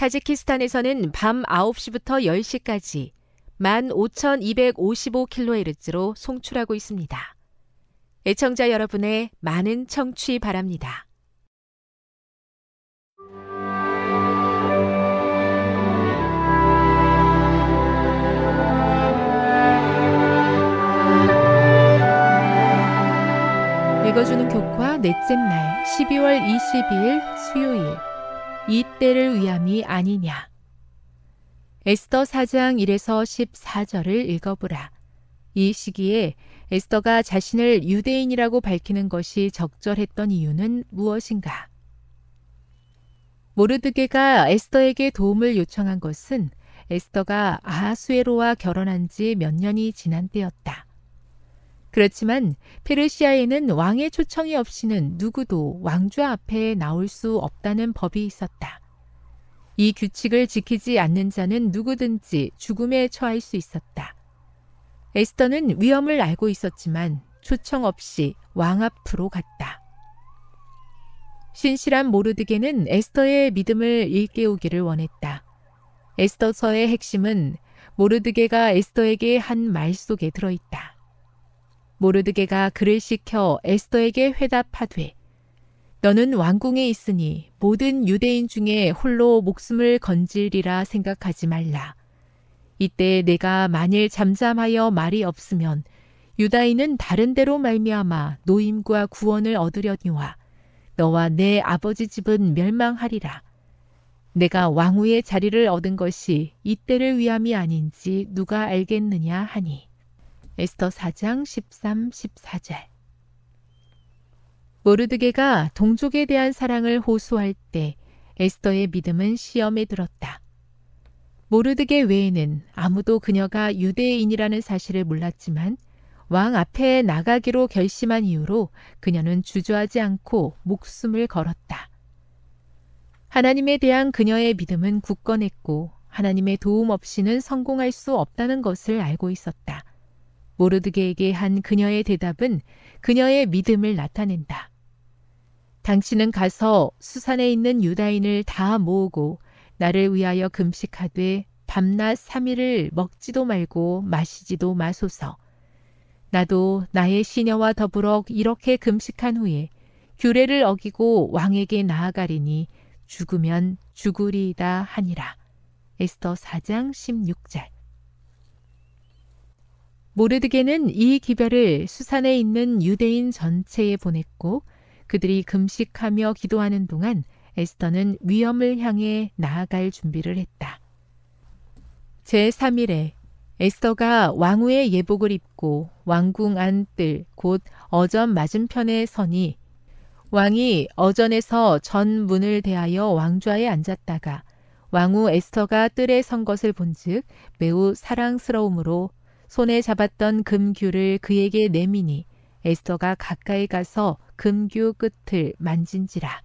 타지키스탄에서는 밤 9시부터 10시까지 15,255kHz로 송출하고 있습니다. 애청자 여러분의 많은 청취 바랍니다. 읽어주는 교과 넷째 날 12월 22일 수요일 이 때를 위함이 아니냐 에스더 4장 1에서 14절을 읽어보라. 이 시기에 에스더가 자신을 유대인이라고 밝히는 것이 적절했던 이유는 무엇인가? 모르드게가 에스더에게 도움을 요청한 것은 에스더가 아하수에로와 결혼한 지 몇 년이 지난 때였다. 그렇지만 페르시아에는 왕의 초청이 없이는 누구도 왕좌 앞에 나올 수 없다는 법이 있었다. 이 규칙을 지키지 않는 자는 누구든지 죽음에 처할 수 있었다. 에스더는 위험을 알고 있었지만 초청 없이 왕 앞으로 갔다. 신실한 모르드게는 에스더의 믿음을 일깨우기를 원했다. 에스더서의 핵심은 모르드게가 에스더에게 한 말 속에 들어있다. 모르드게가 그를 시켜 에스더에게 회답하되 너는 왕궁에 있으니 모든 유대인 중에 홀로 목숨을 건질리라 생각하지 말라. 이때 내가 만일 잠잠하여 말이 없으면 유다인은 다른 데로 말미암아 노임과 구원을 얻으려니와 너와 내 아버지 집은 멸망하리라. 내가 왕후의 자리를 얻은 것이 이때를 위함이 아닌지 누가 알겠느냐 하니. 에스더 4장 13, 14절. 모르드게가 동족에 대한 사랑을 호소할 때 에스더의 믿음은 시험에 들었다. 모르드게 외에는 아무도 그녀가 유대인이라는 사실을 몰랐지만 왕 앞에 나가기로 결심한 이후로 그녀는 주저하지 않고 목숨을 걸었다. 하나님에 대한 그녀의 믿음은 굳건했고 하나님의 도움 없이는 성공할 수 없다는 것을 알고 있었다. 모르드게에게 한 그녀의 대답은 그녀의 믿음을 나타낸다. 당신은 가서 수산에 있는 유다인을 다 모으고 나를 위하여 금식하되 밤낮 3일을 먹지도 말고 마시지도 마소서. 나도 나의 시녀와 더불어 이렇게 금식한 후에 규례를 어기고 왕에게 나아가리니 죽으면 죽으리이다 하니라. 에스더 4장 16절. 모르드게는 이 기별을 수산에 있는 유대인 전체에 보냈고 그들이 금식하며 기도하는 동안 에스더는 위험을 향해 나아갈 준비를 했다. 제3일에 에스더가 왕후의 예복을 입고 왕궁 안뜰 곧 어전 맞은편에 서니 왕이 어전에서 전 문을 대하여 왕좌에 앉았다가 왕후 에스터가 뜰에 선 것을 본즉 매우 사랑스러움으로 손에 잡았던 금규를 그에게 내미니 에스터가 가까이 가서 금규 끝을 만진지라.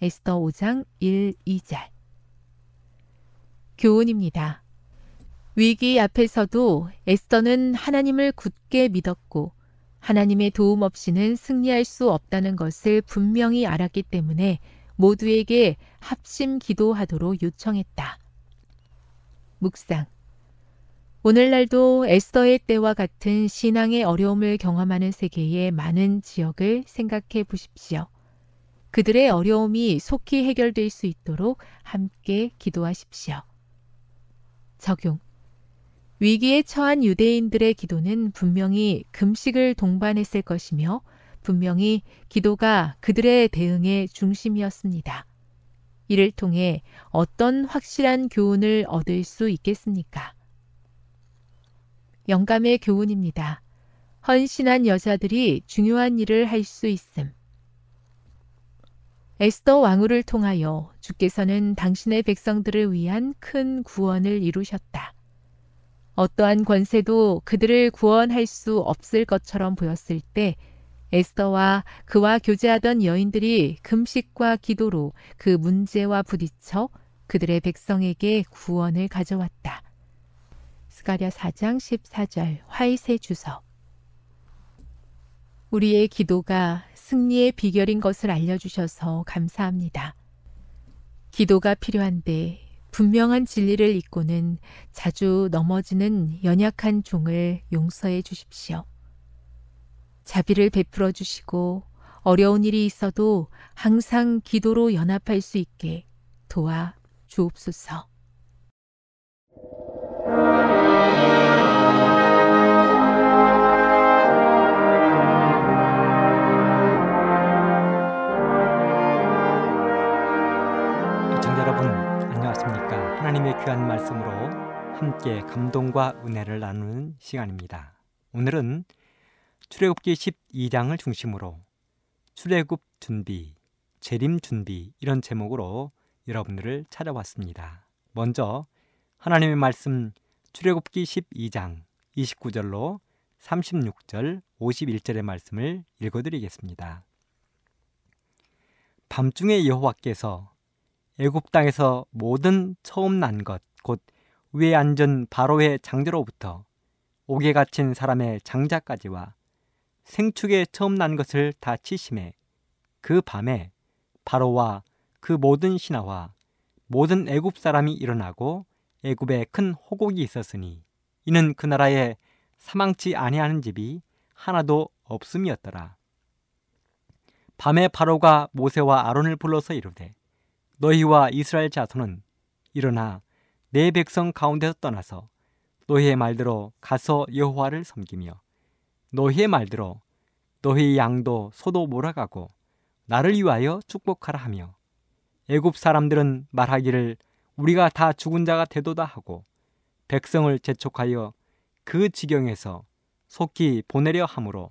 에스터 5장 1, 2절. 교훈입니다. 위기 앞에서도 에스더는 하나님을 굳게 믿었고 하나님의 도움 없이는 승리할 수 없다는 것을 분명히 알았기 때문에 모두에게 합심 기도하도록 요청했다. 묵상. 오늘날도 에스더의 때와 같은 신앙의 어려움을 경험하는 세계의 많은 지역을 생각해 보십시오. 그들의 어려움이 속히 해결될 수 있도록 함께 기도하십시오. 적용. 위기에 처한 유대인들의 기도는 분명히 금식을 동반했을 것이며 분명히 기도가 그들의 대응의 중심이었습니다. 이를 통해 어떤 확실한 교훈을 얻을 수 있겠습니까? 영감의 교훈입니다. 헌신한 여자들이 중요한 일을 할 수 있음. 에스더 왕후를 통하여 주께서는 당신의 백성들을 위한 큰 구원을 이루셨다. 어떠한 권세도 그들을 구원할 수 없을 것처럼 보였을 때 에스더와 그와 교제하던 여인들이 금식과 기도로 그 문제와 부딪혀 그들의 백성에게 구원을 가져왔다. 스가랴 4장 14절 화이세 주석 우리의 기도가 승리의 비결인 것을 알려주셔서 감사합니다. 기도가 필요한데 분명한 진리를 잊고는 자주 넘어지는 연약한 종을 용서해 주십시오. 자비를 베풀어 주시고 어려운 일이 있어도 항상 기도로 연합할 수 있게 도와 주옵소서. 하나님의 귀한 말씀으로 함께 감동과 은혜를 나누는 시간입니다. 오늘은 출애굽기 12장을 중심으로 출애굽 준비, 재림 준비 이런 제목으로 여러분들을 찾아왔습니다. 먼저 하나님의 말씀 출애굽기 12장 29절로 36절, 51절의 말씀을 읽어드리겠습니다. 밤중에 여호와께서 애굽 땅에서 모든 처음 난 것, 곧 위에 앉은 바로의 장자로부터 옥에 갇힌 사람의 장자까지와 생축에 처음 난 것을 다 치심해 그 밤에 바로와 그 모든 신하와 모든 애굽 사람이 일어나고 애굽에 큰 호곡이 있었으니 이는 그 나라에 사망치 아니하는 집이 하나도 없음이었더라. 밤에 바로가 모세와 아론을 불러서 이르되 너희와 이스라엘 자손은 일어나 내 백성 가운데서 떠나서 너희의 말대로 가서 여호와를 섬기며 너희의 말대로 너희 양도 소도 몰아가고 나를 위하여 축복하라 하며 애굽 사람들은 말하기를 우리가 다 죽은 자가 되도다 하고 백성을 재촉하여 그 지경에서 속히 보내려 하므로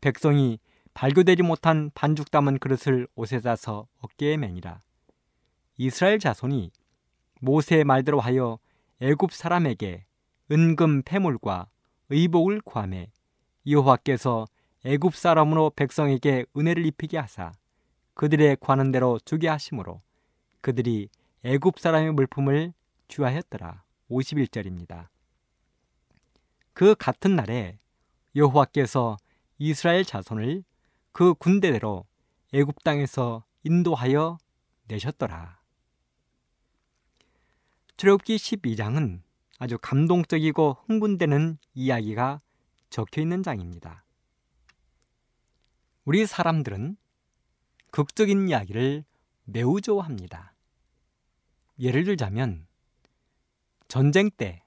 백성이 발교되지 못한 반죽 담은 그릇을 옷에 싸서 어깨에 매니라 이스라엘 자손이 모세의 말대로 하여 애굽 사람에게 은금 패물과 의복을 구하매 여호와께서 애굽 사람으로 백성에게 은혜를 입히게 하사 그들의 관한 대로 주게 하심으로 그들이 애굽 사람의 물품을 주하였더라. 51절입니다. 그 같은 날에 여호와께서 이스라엘 자손을 그 군대대로 애굽 땅에서 인도하여 내셨더라. 출애굽기 12장은 아주 감동적이고 흥분되는 이야기가 적혀 있는 장입니다. 우리 사람들은 극적인 이야기를 매우 좋아합니다. 예를 들자면 전쟁 때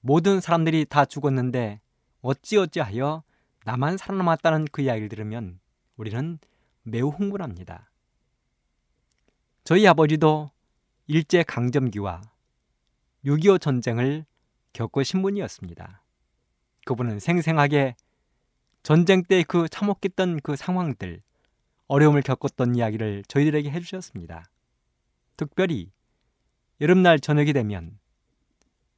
모든 사람들이 다 죽었는데 어찌어찌하여 나만 살아남았다는 그 이야기를 들으면 우리는 매우 흥분합니다. 저희 아버지도 일제 강점기와 6.25 전쟁을 겪으신 분이었습니다. 그분은 생생하게 전쟁 때 그 참혹했던 그 상황들, 어려움을 겪었던 이야기를 저희들에게 해주셨습니다. 특별히 여름날 저녁이 되면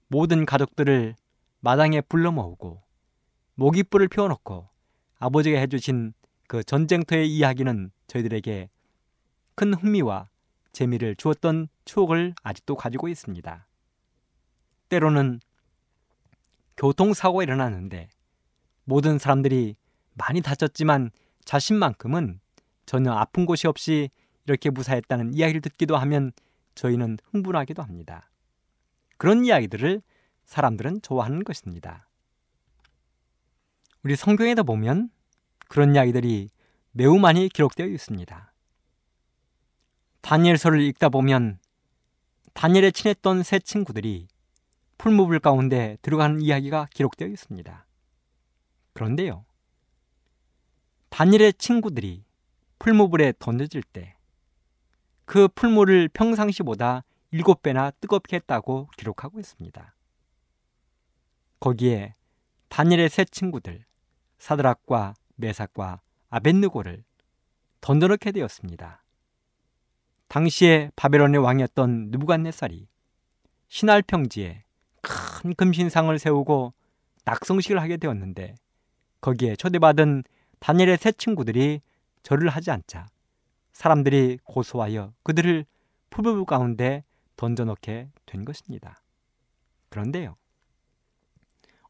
모든 가족들을 마당에 불러 모으고 모깃불을 피워놓고 아버지가 해주신 그 전쟁터의 이야기는 저희들에게 큰 흥미와 재미를 주었던 추억을 아직도 가지고 있습니다. 때로는 교통사고가 일어나는데 모든 사람들이 많이 다쳤지만 자신만큼은 전혀 아픈 곳이 없이 이렇게 무사했다는 이야기를 듣기도 하면 저희는 흥분하기도 합니다. 그런 이야기들을 사람들은 좋아하는 것입니다. 우리 성경에도 보면 그런 이야기들이 매우 많이 기록되어 있습니다. 다니엘서를 읽다 보면 다니엘에 친했던 세 친구들이 풀무불 가운데 들어가는 이야기가 기록되어 있습니다. 그런데요. 다니엘의 친구들이 풀무불에 던져질 때 그 풀물을 평상시보다 일곱 배나 뜨겁게 했다고 기록하고 있습니다. 거기에 다니엘의 세 친구들 사드락과 메삭과 아벤느고를 던져넣게 되었습니다. 당시에 바벨론의 왕이었던 누부갓네살이 신할 평지에 큰 금신상을 세우고 낙성식을 하게 되었는데 거기에 초대받은 다니엘의 세 친구들이 절을 하지 않자 사람들이 고소하여 그들을 풀부부 가운데 던져넣게 된 것입니다. 그런데요.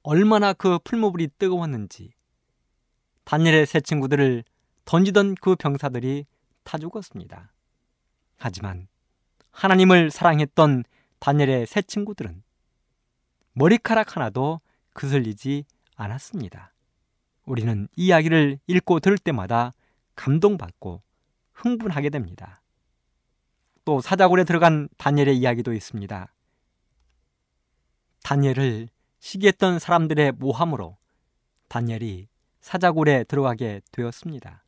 얼마나 그 풀무불이 뜨거웠는지 다니엘의 세 친구들을 던지던 그 병사들이 타 죽었습니다. 하지만 하나님을 사랑했던 다니엘의 세 친구들은 머리카락 하나도 그슬리지 않았습니다. 우리는 이 이야기를 읽고 들을 때마다 감동받고 흥분하게 됩니다. 또 사자굴에 들어간 다니엘의 이야기도 있습니다. 다니엘을 시기했던 사람들의 모함으로 다니엘이 사자굴에 들어가게 되었습니다.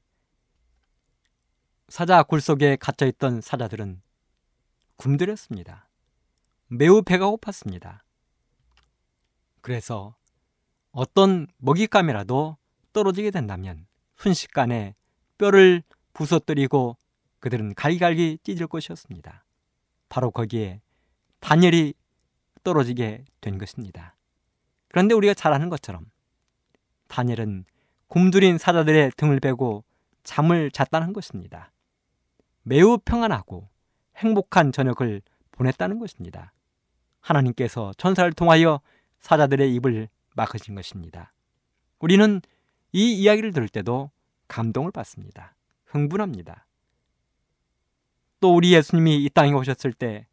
사자굴 속에 갇혀 있던 사자들은 굶주렸습니다. 매우 배가 고팠습니다. 그래서 어떤 먹잇감이라도 떨어지게 된다면 순식간에 뼈를 부서뜨리고 그들은 갈갈기 찢을 것이었습니다. 바로 거기에 다니엘이 떨어지게 된 것입니다. 그런데 우리가 잘 아는 것처럼 다니엘은 굶주린 사자들의 등을 베고 잠을 잤다는 것입니다. 매우 평안하고 행복한 저녁을 보냈다는 것입니다. 하나님께서 천사를 통하여 사자들의 입을 막으신 것입니다. 우리는 이 이야기를 들을 때도 감동을 받습니다. 흥분합니다. 또 우리 예수님이 이 땅에 오셨을 때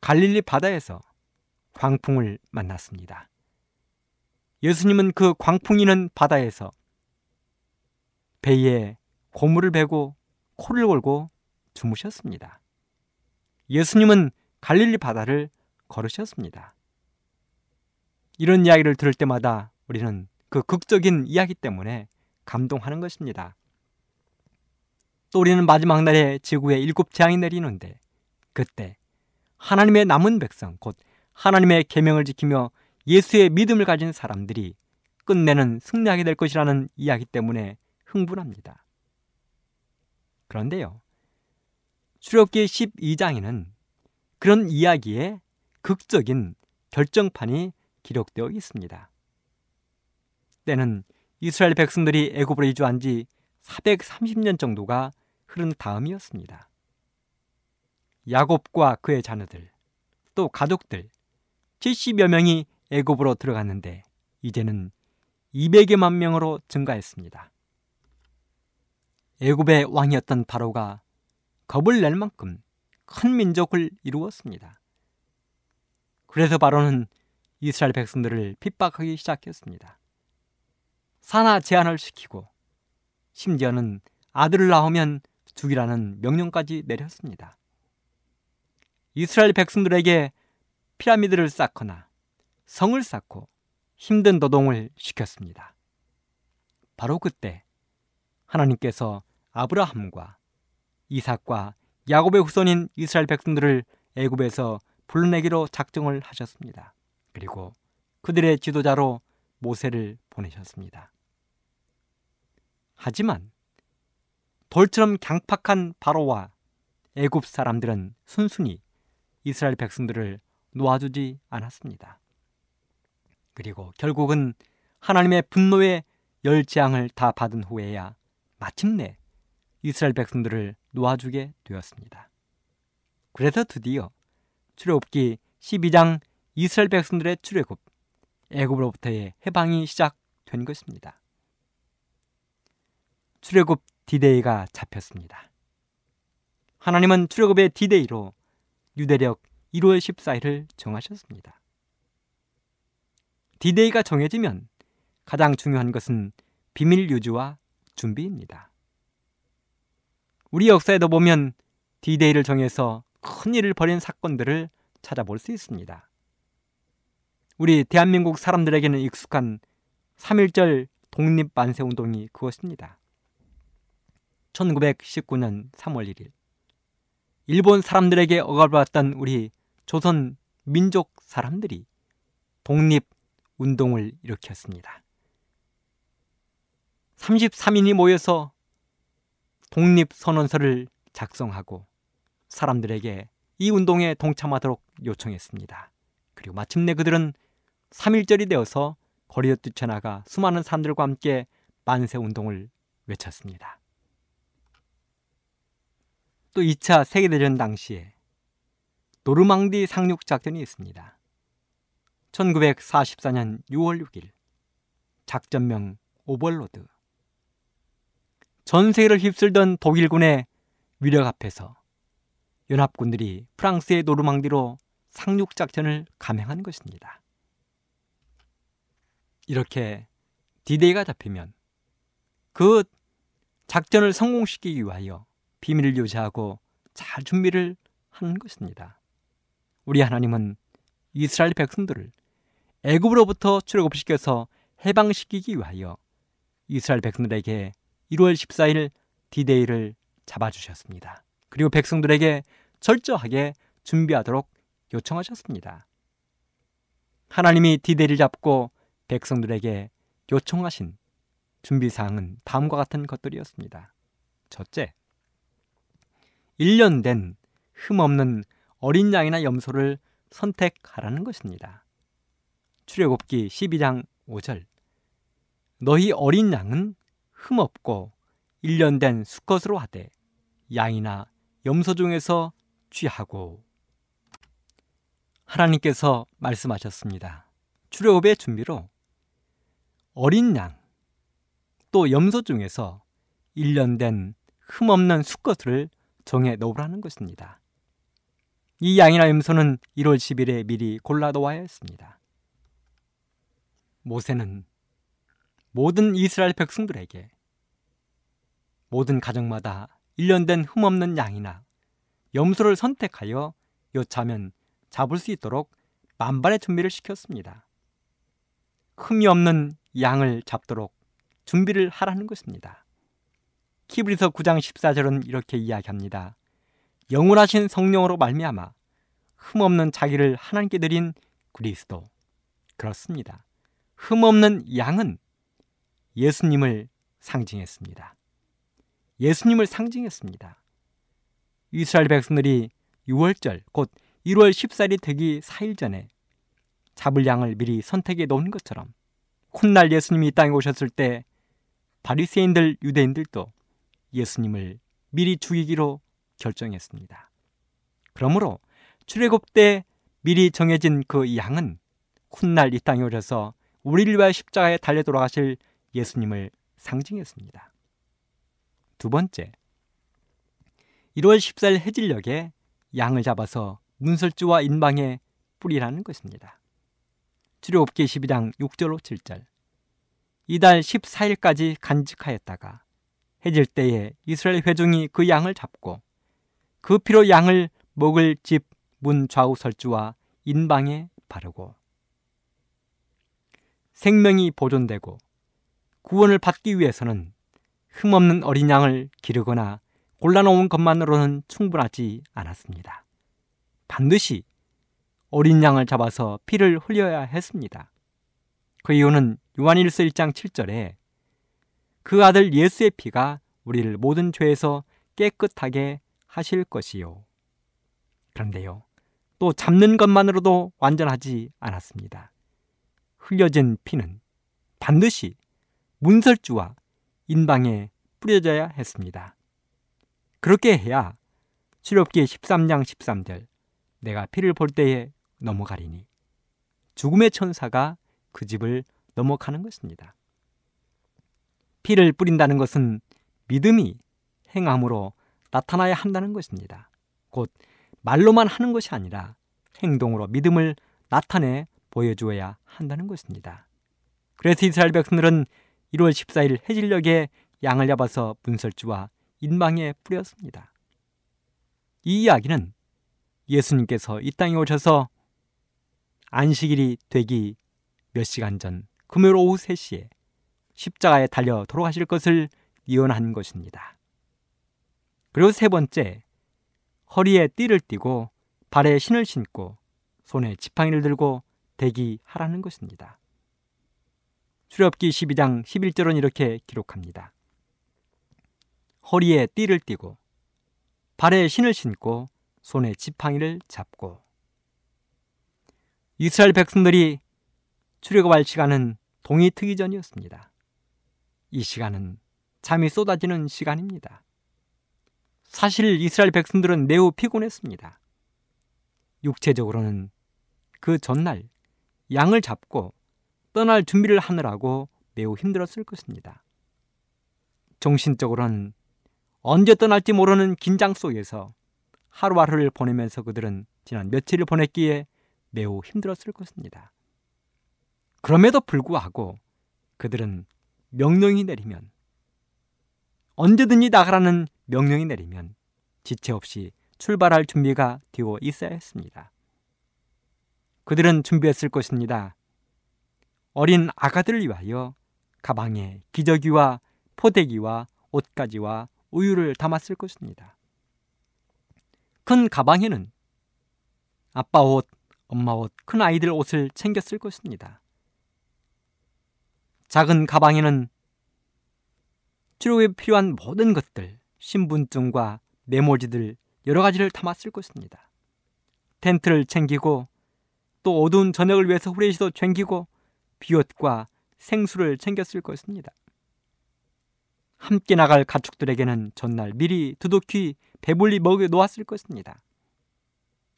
갈릴리 바다에서 광풍을 만났습니다. 예수님은 그 광풍이는 바다에서 배에 고물을 베고 코를 골고 주무셨습니다. 예수님은 갈릴리 바다를 걸으셨습니다. 이런 이야기를 들을 때마다 우리는 그 극적인 이야기 때문에 감동하는 것입니다. 또 우리는 마지막 날에 지구에 일곱 재앙이 내리는데 그때 하나님의 남은 백성 곧 하나님의 계명을 지키며 예수의 믿음을 가진 사람들이 끝내는 승리하게 될 것이라는 이야기 때문에 흥분합니다. 그런데요. 출애굽기 12장에는 그런 이야기에 극적인 결정판이 기록되어 있습니다. 때는 이스라엘 백성들이 애굽으로 이주한 지 430년 정도가 흐른 다음이었습니다. 야곱과 그의 자녀들, 또 가족들 70여 명이 애굽으로 들어갔는데 이제는 200여만 명으로 증가했습니다. 애굽의 왕이었던 바로가 겁을 낼 만큼 큰 민족을 이루었습니다. 그래서 바로는 이스라엘 백성들을 핍박하기 시작했습니다. 산하 제한을 시키고 심지어는 아들을 낳으면 죽이라는 명령까지 내렸습니다. 이스라엘 백성들에게 피라미드를 쌓거나 성을 쌓고 힘든 노동을 시켰습니다. 바로 그때 하나님께서 아브라함과 이삭과 야곱의 후손인 이스라엘 백성들을 애굽에서 불러내기로 작정을 하셨습니다. 그리고 그들의 지도자로 모세를 보내셨습니다. 하지만 돌처럼 강팍한 바로와 애굽 사람들은 순순히 이스라엘 백성들을 놓아주지 않았습니다. 그리고 결국은 하나님의 분노의 열 재앙을 다 받은 후에야 마침내 이스라엘 백성들을 놓아주게 되었습니다. 그래서 드디어 출애굽기 12장 이스라엘 백성들의 출애굽 애굽으로부터의 해방이 시작된 것입니다. 출애굽 디데이가 잡혔습니다. 하나님은 출애굽의 디데이로 유대력 1월 14일을 정하셨습니다. 디데이가 정해지면 가장 중요한 것은 비밀 유지와 준비입니다. 우리 역사에도 보면 디데이를 정해서 큰 일을 벌인 사건들을 찾아볼 수 있습니다. 우리 대한민국 사람들에게는 익숙한 3.1절 독립만세운동이 그것입니다. 1919년 3월 1일 일본 사람들에게 억압받았던 우리 조선 민족 사람들이 독립운동을 일으켰습니다. 33인이 모여서 독립선언서를 작성하고 사람들에게 이 운동에 동참하도록 요청했습니다. 그리고 마침내 그들은 3.1절이 되어서 거리에 뛰쳐나가 수많은 사람들과 함께 만세 운동을 외쳤습니다. 또 2차 세계대전 당시에 노르망디 상륙작전이 있습니다. 1944년 6월 6일 작전명 오벌로드 전 세계를 휩쓸던 독일군의 위력 앞에서 연합군들이 프랑스의 노르망디로 상륙작전을 감행한 것입니다. 이렇게 디데이가 잡히면 그 작전을 성공시키기 위하여 비밀을 유지하고 잘 준비를 하는 것입니다. 우리 하나님은 이스라엘 백성들을 애굽으로부터 출애굽시켜서 해방시키기 위하여 이스라엘 백성들에게 1월 14일 디데이를 잡아주셨습니다. 그리고 백성들에게 철저하게 준비하도록 요청하셨습니다. 하나님이 디데이를 잡고 백성들에게 요청하신 준비사항은 다음과 같은 것들이었습니다. 첫째, 1년 된 흠없는 어린 양이나 염소를 선택하라는 것입니다. 출애굽기 12장 5절 너희 어린 양은 흠없고 1년 된 수컷으로 하되 양이나 염소 중에서 취하고 하나님께서 말씀하셨습니다. 출애굽의 준비로 어린 양 또 염소 중에서 1년 된 흠없는 수컷을 정해 놓으라는 것입니다. 이 양이나 염소는 1월 10일에 미리 골라 놓아야 했습니다. 모세는 모든 이스라엘 백성들에게 모든 가정마다 1년 된 흠없는 양이나 염소를 선택하여 요차면 잡을 수 있도록 만반의 준비를 시켰습니다. 흠이 없는 양을 잡도록 준비를 하라는 것입니다. 키브리서 9장 14절은 이렇게 이야기합니다. 영원하신 성령으로 말미암아 흠없는 자기를 하나님께 드린 그리스도 그렇습니다. 흠없는 양은 예수님을 상징했습니다. 예수님을 상징했습니다. 이스라엘 백성들이 6월절 곧 1월 14일이 되기 4일 전에 잡을 양을 미리 선택해 놓은 것처럼 훗날 예수님이 이 땅에 오셨을 때 바리새인들 유대인들도 예수님을 미리 죽이기로 결정했습니다. 그러므로 출애굽 때 미리 정해진 그 양은 훗날 이 땅에 오셔서 우리를 위하여 십자가에 달려 돌아가실 예수님을 상징했습니다. 두 번째, 1월 14일 해질녘에 양을 잡아서 문설주와 인방에 뿌리라는 것입니다. 출애굽기 12장 6절로 7절 이달 14일까지 간직하였다가 해질 때에 이스라엘 회중이 그 양을 잡고 그 피로 양을 먹을 집 문 좌우 설주와 인방에 바르고 생명이 보존되고 구원을 받기 위해서는 흠없는 어린 양을 기르거나 골라놓은 것만으로는 충분하지 않았습니다. 반드시 어린 양을 잡아서 피를 흘려야 했습니다. 그 이유는 요한일서 1장 7절에 그 아들 예수의 피가 우리를 모든 죄에서 깨끗하게 하실 것이요. 그런데요, 또 잡는 것만으로도 완전하지 않았습니다. 흘려진 피는 반드시 문설주와 인방에 뿌려져야 했습니다. 그렇게 해야 출애굽기 13장 13절 내가 피를 볼 때에 넘어가리니 죽음의 천사가 그 집을 넘어가는 것입니다. 피를 뿌린다는 것은 믿음이 행함으로 나타나야 한다는 것입니다. 곧 말로만 하는 것이 아니라 행동으로 믿음을 나타내 보여주어야 한다는 것입니다. 그래서 이스라엘 백성들은 1월 14일 해질녘에 양을 잡아서 문설주와 인방에 뿌렸습니다. 이 이야기는 예수님께서 이 땅에 오셔서 안식일이 되기 몇 시간 전 금요일 오후 3시에 십자가에 달려 돌아가실 것을 예언한 것입니다. 그리고 세 번째, 허리에 띠를 띠고 발에 신을 신고 손에 지팡이를 들고 대기하라는 것입니다. 출애굽기 12장 11절은 이렇게 기록합니다. 허리에 띠를 띠고 발에 신을 신고 손에 지팡이를 잡고 이스라엘 백성들이 출애굽할 시간은 동이 트기 전이었습니다. 이 시간은 잠이 쏟아지는 시간입니다. 사실 이스라엘 백성들은 매우 피곤했습니다. 육체적으로는 그 전날 양을 잡고 떠날 준비를 하느라고 매우 힘들었을 것입니다. 정신적으로는 언제 떠날지 모르는 긴장 속에서 하루하루를 보내면서 그들은 지난 며칠을 보냈기에 매우 힘들었을 것입니다. 그럼에도 불구하고 그들은 명령이 내리면 언제든지 나가라는 명령이 내리면 지체 없이 출발할 준비가 되어 있어야 했습니다. 그들은 준비했을 것입니다. 어린 아가들을 위하여 가방에 기저귀와 포대기와 옷가지와 우유를 담았을 것입니다. 큰 가방에는 아빠 옷, 엄마 옷, 큰 아이들 옷을 챙겼을 것입니다. 작은 가방에는 치료에 필요한 모든 것들, 신분증과 메모지들 여러 가지를 담았을 것입니다. 텐트를 챙기고 또 어두운 저녁을 위해서 후레쉬도 챙기고 비옷과 생수를 챙겼을 것입니다. 함께 나갈 가축들에게는 전날 미리 두둑히 배불리 먹여 놓았을 것입니다.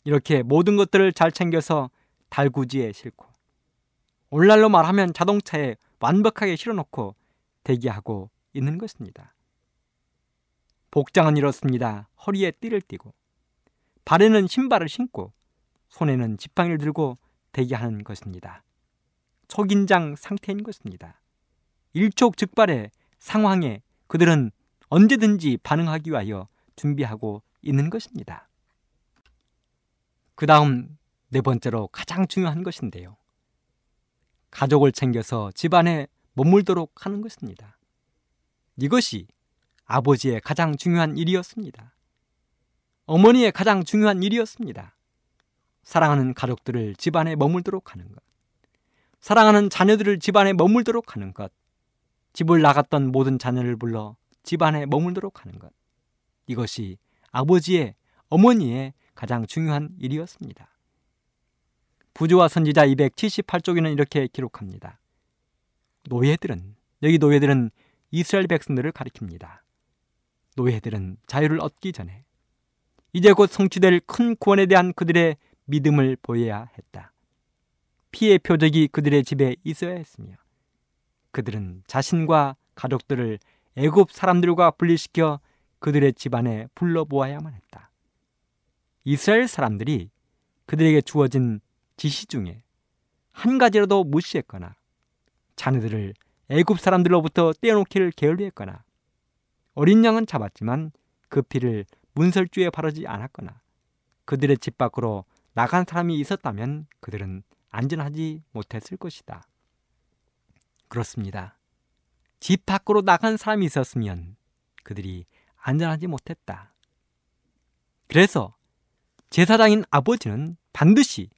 이렇게 모든 것들을 잘 챙겨서 달구지에 싣고 오늘날로 말하면 자동차에 완벽하게 실어놓고 대기하고 있는 것입니다. 복장은 이렇습니다. 허리에 띠를 띠고 발에는 신발을 신고 손에는 지팡이를 들고 대기하는 것입니다. 초긴장 상태인 것입니다. 일촉즉발의 상황에 그들은 언제든지 반응하기 위하여 준비하고 있는 것입니다. 그 다음 네 번째로 가장 중요한 것인데요. 가족을 챙겨서 집안에 머물도록 하는 것입니다. 이것이 아버지의 가장 중요한 일이었습니다. 어머니의 가장 중요한 일이었습니다. 사랑하는 가족들을 집안에 머물도록 하는 것. 사랑하는 자녀들을 집안에 머물도록 하는 것. 집을 나갔던 모든 자녀를 불러 집안에 머물도록 하는 것. 이것이 아버지의, 어머니의 가장 중요한 일이었습니다. 부조와 선지자 278쪽에는 이렇게 기록합니다. 노예들은, 여기 노예들은 이스라엘 백성들을 가리킵니다. 노예들은 자유를 얻기 전에 이제 곧 성취될 큰 구원에 대한 그들의 믿음을 보여야 했다. 피의 표적이 그들의 집에 있어야 했으며 그들은 자신과 가족들을 애굽 사람들과 분리시켜 그들의 집안에 불러보아야만 했다. 이스라엘 사람들이 그들에게 주어진 지시 중에 한 가지라도 무시했거나 자녀들을 애굽 사람들로부터 떼어놓기를 게을리했거나 어린 양은 잡았지만 그 피를 문설주에 바르지 않았거나 그들의 집 밖으로 나간 사람이 있었다면 그들은 안전하지 못했을 것이다. 그렇습니다. 집 밖으로 나간 사람이 있었으면 그들이 안전하지 못했다. 그래서 제사장인 아버지는 반드시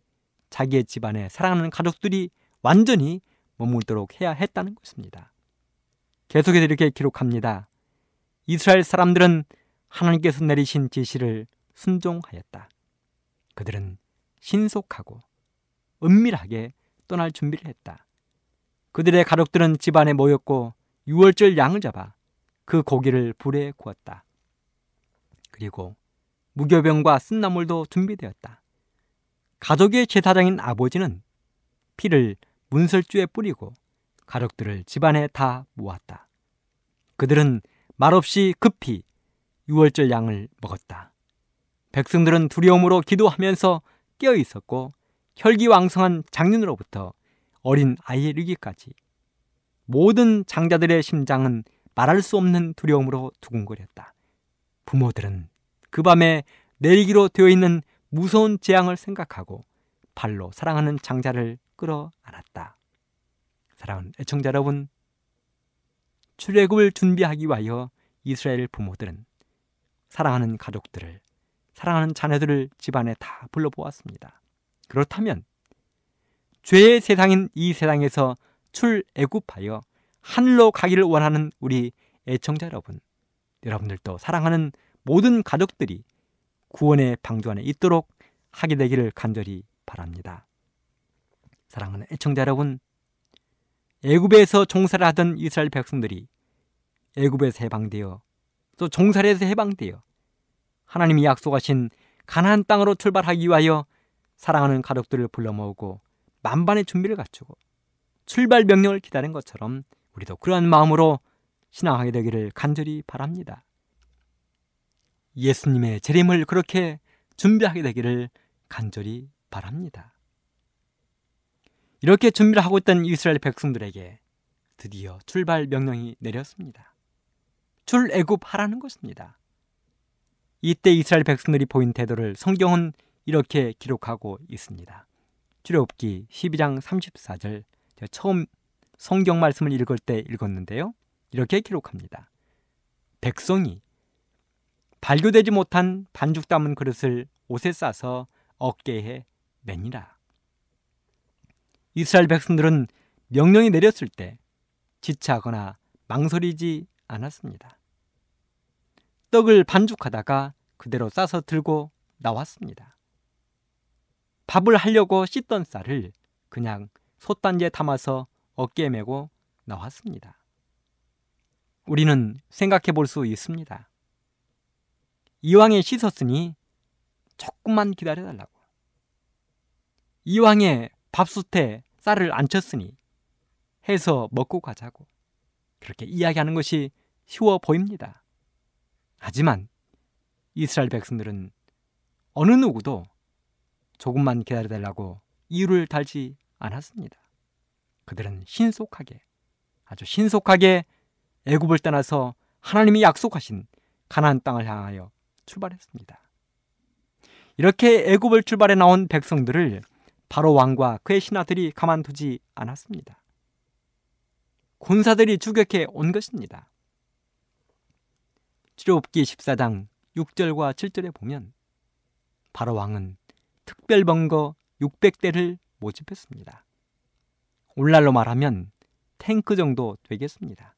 자기의 집안에 사랑하는 가족들이 완전히 머물도록 해야 했다는 것입니다. 계속해서 이렇게 기록합니다. 이스라엘 사람들은 하나님께서 내리신 지시를 순종하였다. 그들은 신속하고 은밀하게 떠날 준비를 했다. 그들의 가족들은 집안에 모였고 6월절 양을 잡아 그 고기를 불에 구웠다. 그리고 무교병과 쓴나물도 준비되었다. 가족의 제사장인 아버지는 피를 문설주에 뿌리고 가족들을 집안에 다 모았다. 그들은 말없이 급히 6월절 양을 먹었다. 백성들은 두려움으로 기도하면서 깨어 있었고 혈기왕성한 장년으로부터 어린 아이에 이르기까지 모든 장자들의 심장은 말할 수 없는 두려움으로 두근거렸다. 부모들은 그 밤에 내리기로 되어 있는 무서운 재앙을 생각하고 발로 사랑하는 장자를 끌어안았다. 사랑하는 애청자 여러분, 출애굽을 준비하기 위하여 이스라엘 부모들은 사랑하는 가족들을 사랑하는 자녀들을 집안에 다 불러보았습니다. 그렇다면 죄의 세상인 이 세상에서 출애굽하여 하늘로 가기를 원하는 우리 애청자 여러분, 여러분들도 사랑하는 모든 가족들이 구원의 방주 안에 있도록 하게 되기를 간절히 바랍니다. 사랑하는 애청자 여러분, 애굽에서 종사를 하던 이스라엘 백성들이 애굽에서 해방되어 또 종살에서 해방되어 하나님이 약속하신 가나안 땅으로 출발하기 위하여 사랑하는 가족들을 불러 모으고 만반의 준비를 갖추고 출발 명령을 기다린 것처럼 우리도 그러한 마음으로 신앙하게 되기를 간절히 바랍니다. 예수님의 재림을 그렇게 준비하게 되기를 간절히 바랍니다. 이렇게 준비를 하고 있던 이스라엘 백성들에게 드디어 출발 명령이 내렸습니다. 출애굽하라는 것입니다. 이때 이스라엘 백성들이 보인 태도를 성경은 이렇게 기록하고 있습니다. 출애굽기 12장 34절 처음 성경 말씀을 읽을 때 읽었는데요. 이렇게 기록합니다. 백성이 발교되지 못한 반죽 담은 그릇을 옷에 싸서 어깨에 매니라. 이스라엘 백성들은 명령이 내렸을 때 지체하거나 망설이지 않았습니다. 떡을 반죽하다가 그대로 싸서 들고 나왔습니다. 밥을 하려고 씻던 쌀을 그냥 솥단지에 담아서 어깨에 메고 나왔습니다. 우리는 생각해 볼 수 있습니다. 이왕에 씻었으니 조금만 기다려달라고. 이왕에 밥솥에 쌀을 안 쳤으니 해서 먹고 가자고. 그렇게 이야기하는 것이 쉬워 보입니다. 하지만 이스라엘 백성들은 어느 누구도 조금만 기다려달라고 이유를 달지 않았습니다. 그들은 신속하게 아주 신속하게 애굽을 떠나서 하나님이 약속하신 가나안 땅을 향하여 출발했습니다. 이렇게 애굽을 출발해 나온 백성들을 바로 왕과 그의 신하들이 가만두지 않았습니다. 군사들이 추격해 온 것입니다. 출애굽기 14장 6절과 7절에 보면 바로 왕은 특별 번거 600대를 모집했습니다. 오늘날로 말하면 탱크 정도 되겠습니다.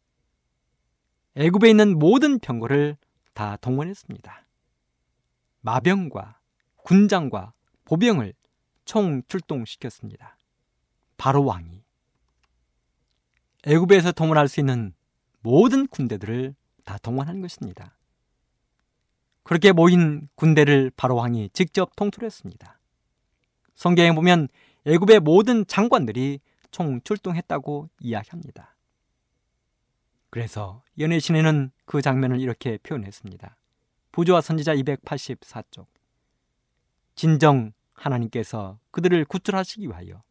애굽에 있는 모든 병거를 다 동원했습니다. 마병과 군장과 보병을 총 출동시켰습니다. 바로 왕이 애굽에서 동원할 수 있는 모든 군대들을 다 동원한 것입니다. 그렇게 모인 군대를 바로 왕이 직접 통솔했습니다. 성경에 보면 애굽의 모든 장관들이 총 출동했다고 이야기합니다. 그래서 연애신에는 그 장면을 이렇게 표현했습니다. 부조와 선지자 284쪽. 진정 하나님께서 그들을 구출하시기 위하여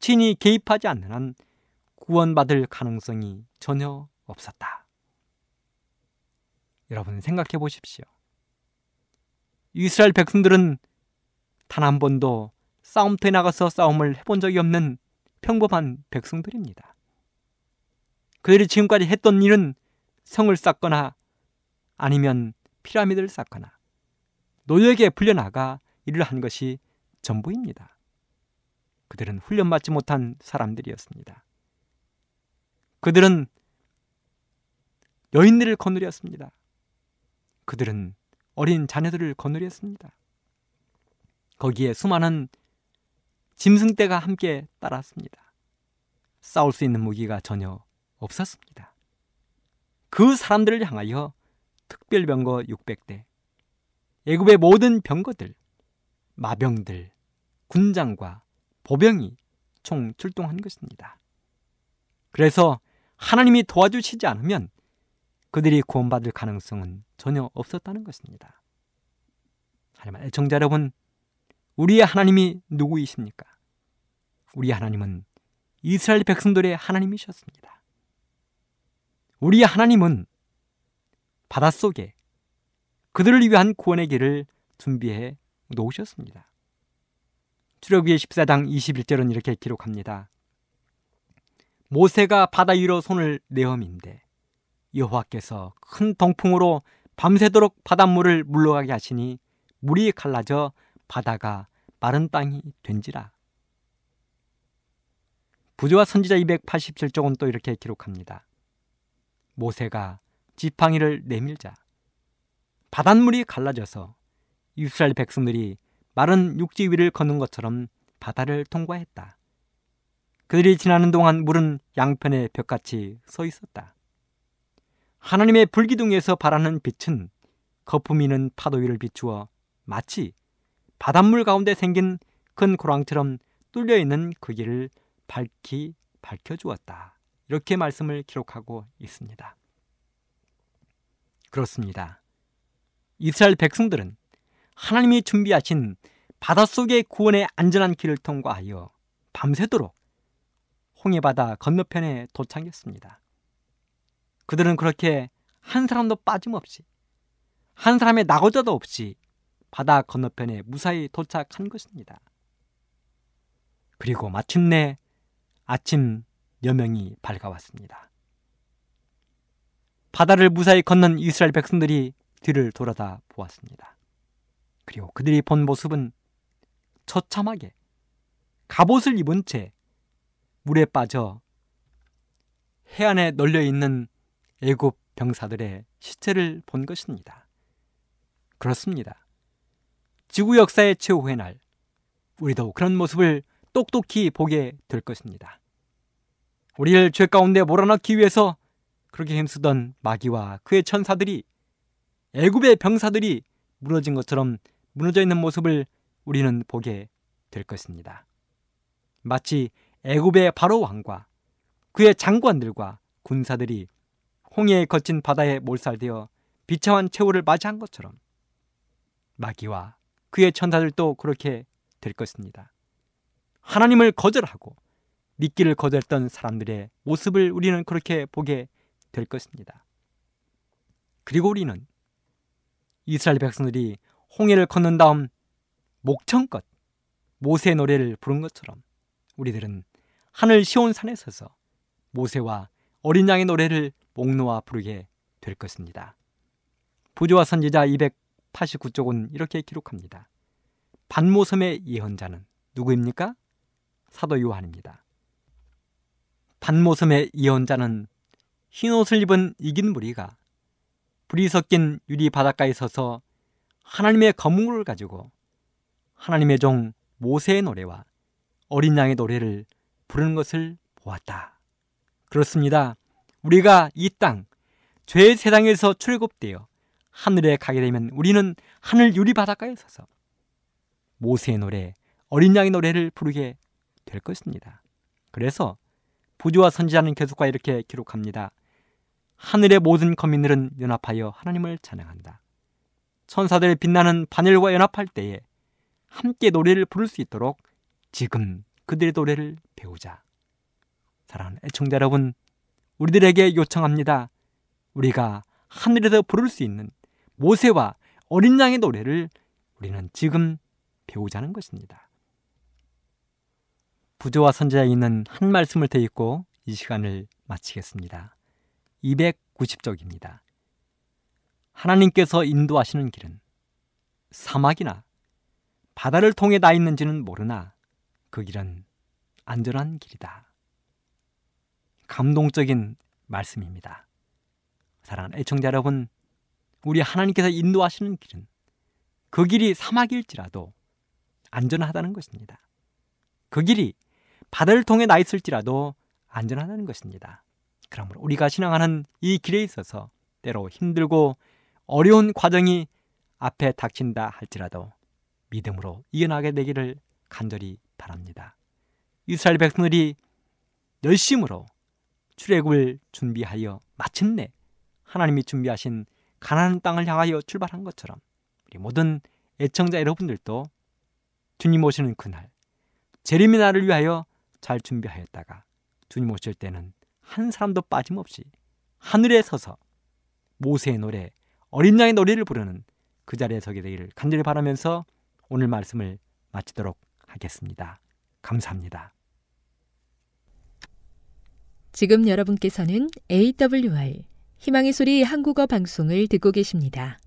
친히 개입하지 않는 한 구원받을 가능성이 전혀 없었다. 여러분 생각해 보십시오. 이스라엘 백성들은 단 한 번도 싸움터에 나가서 싸움을 해본 적이 없는 평범한 백성들입니다. 그들이 지금까지 했던 일은 성을 쌓거나 아니면 피라미드를 쌓거나 노예에게 불려나가 일을 한 것이 전부입니다. 그들은 훈련받지 못한 사람들이었습니다. 그들은 여인들을 거느렸습니다. 그들은 어린 자녀들을 거느렸습니다. 거기에 수많은 짐승떼가 함께 따랐습니다. 싸울 수 있는 무기가 전혀 없었습니다. 그 사람들을 향하여 특별병거 600대, 애굽의 모든 병거들, 마병들, 군장과 보병이 총 출동한 것입니다. 그래서 하나님이 도와주시지 않으면 그들이 구원받을 가능성은 전혀 없었다는 것입니다. 하지만 애청자 여러분, 우리의 하나님이 누구이십니까? 우리 하나님은 이스라엘 백성들의 하나님이셨습니다. 우리 하나님은 바닷속에 그들을 위한 구원의 길을 준비해 놓으셨습니다. 출애굽기 14장 21절은 이렇게 기록합니다. 모세가 바다 위로 손을 내어민데 여호와께서 큰 동풍으로 밤새도록 바닷물을 물러가게 하시니 물이 갈라져 바다가 마른 땅이 된지라. 부조와 선지자 287쪽은 또 이렇게 기록합니다. 모세가 지팡이를 내밀자 바닷물이 갈라져서 이스라엘 백성들이 마른 육지 위를 걷는 것처럼 바다를 통과했다. 그들이 지나는 동안 물은 양편의 벽같이 서 있었다. 하나님의 불기둥에서 발하는 빛은 거품이는 파도 위를 비추어 마치 바닷물 가운데 생긴 큰 고랑처럼 뚫려 있는 그 길을 밝히 밝혀 주었다. 이렇게 말씀을 기록하고 있습니다. 그렇습니다. 이스라엘 백성들은 하나님이 준비하신 바닷속의 구원의 안전한 길을 통과하여 밤새도록 홍해바다 건너편에 도착했습니다. 그들은 그렇게 한 사람도 빠짐없이 한 사람의 낙오자도 없이 바다 건너편에 무사히 도착한 것입니다. 그리고 마침내 아침 여명이 밝아왔습니다. 바다를 무사히 건넌 이스라엘 백성들이 뒤를 돌아다 보았습니다. 그리고 그들이 본 모습은 처참하게 갑옷을 입은 채 물에 빠져 해안에 널려 있는 애굽 병사들의 시체를 본 것입니다. 그렇습니다. 지구 역사의 최후의 날, 우리도 그런 모습을 똑똑히 보게 될 것입니다. 우리를 죄 가운데 몰아넣기 위해서 그렇게 힘쓰던 마귀와 그의 천사들이 애굽의 병사들이 무너진 것처럼 무너져 있는 모습을 우리는 보게 될 것입니다. 마치 애굽의 바로 왕과 그의 장관들과 군사들이 홍해에 거친 바다에 몰살되어 비참한 최후를 맞이한 것처럼 마귀와 그의 천사들도 그렇게 될 것입니다. 하나님을 거절하고 믿기를 거절했던 사람들의 모습을 우리는 그렇게 보게 될 것입니다. 그리고 우리는 이스라엘 백성들이 홍해를 건넌 다음 목청껏 모세 노래를 부른 것처럼 우리들은 하늘 시온 산에 서서 모세와 어린 양의 노래를 목 놓아 부르게 될 것입니다. 부조와 선지자 289쪽은 이렇게 기록합니다. 반모섬의 예언자는 누구입니까? 사도 요한입니다. 반모섬의 예언자는 흰옷을 입은 이긴 무리가 불이 섞인 유리 바닷가에 서서 하나님의 거문을 가지고 하나님의 종 모세의 노래와 어린 양의 노래를 부르는 것을 보았다. 그렇습니다. 우리가 이 땅, 죄의 세상에서 출애굽되어 하늘에 가게 되면 우리는 하늘 유리 바닷가에 서서 모세의 노래, 어린 양의 노래를 부르게 될 것입니다. 그래서 부조와 선지자는 계속과 이렇게 기록합니다. 하늘의 모든 거민들은 연합하여 하나님을 찬양한다. 천사들의 빛나는 바늘과 연합할 때에 함께 노래를 부를 수 있도록 지금 그들의 노래를 배우자. 사랑하는 애청자 여러분, 우리들에게 요청합니다. 우리가 하늘에서 부를 수 있는 모세와 어린 양의 노래를 우리는 지금 배우자는 것입니다. 부조와 선지자에 있는 한 말씀을 대입고 이 시간을 마치겠습니다. 290쪽입니다. 하나님께서 인도하시는 길은 사막이나 바다를 통해 나 있는지는 모르나 그 길은 안전한 길이다. 감동적인 말씀입니다. 사랑하는 애청자 여러분, 우리 하나님께서 인도하시는 길은 그 길이 사막일지라도 안전하다는 것입니다. 그 길이 바다를 통해 나 있을지라도 안전하다는 것입니다. 그러므로 우리가 신앙하는 이 길에 있어서 때로 힘들고 어려운 과정이 앞에 닥친다 할지라도 믿음으로 이겨나게 되기를 간절히 바랍니다. 이스라엘 백성들이 열심으로 출애굽을 준비하여 마침내 하나님이 준비하신 가나안 땅을 향하여 출발한 것처럼 우리 모든 애청자 여러분들도 주님 오시는 그날 재림의 날을 위하여 잘 준비하였다가 주님 오실 때는 한 사람도 빠짐없이 하늘에 서서 모세의 노래 어린 양의 노래를 부르는 그 자리에 서게 되기를 간절히 바라면서 오늘 말씀을 마치도록 하겠습니다. 감사합니다. 지금 여러분께서는 AWR 희망의 소리 한국어 방송을 듣고 계십니다.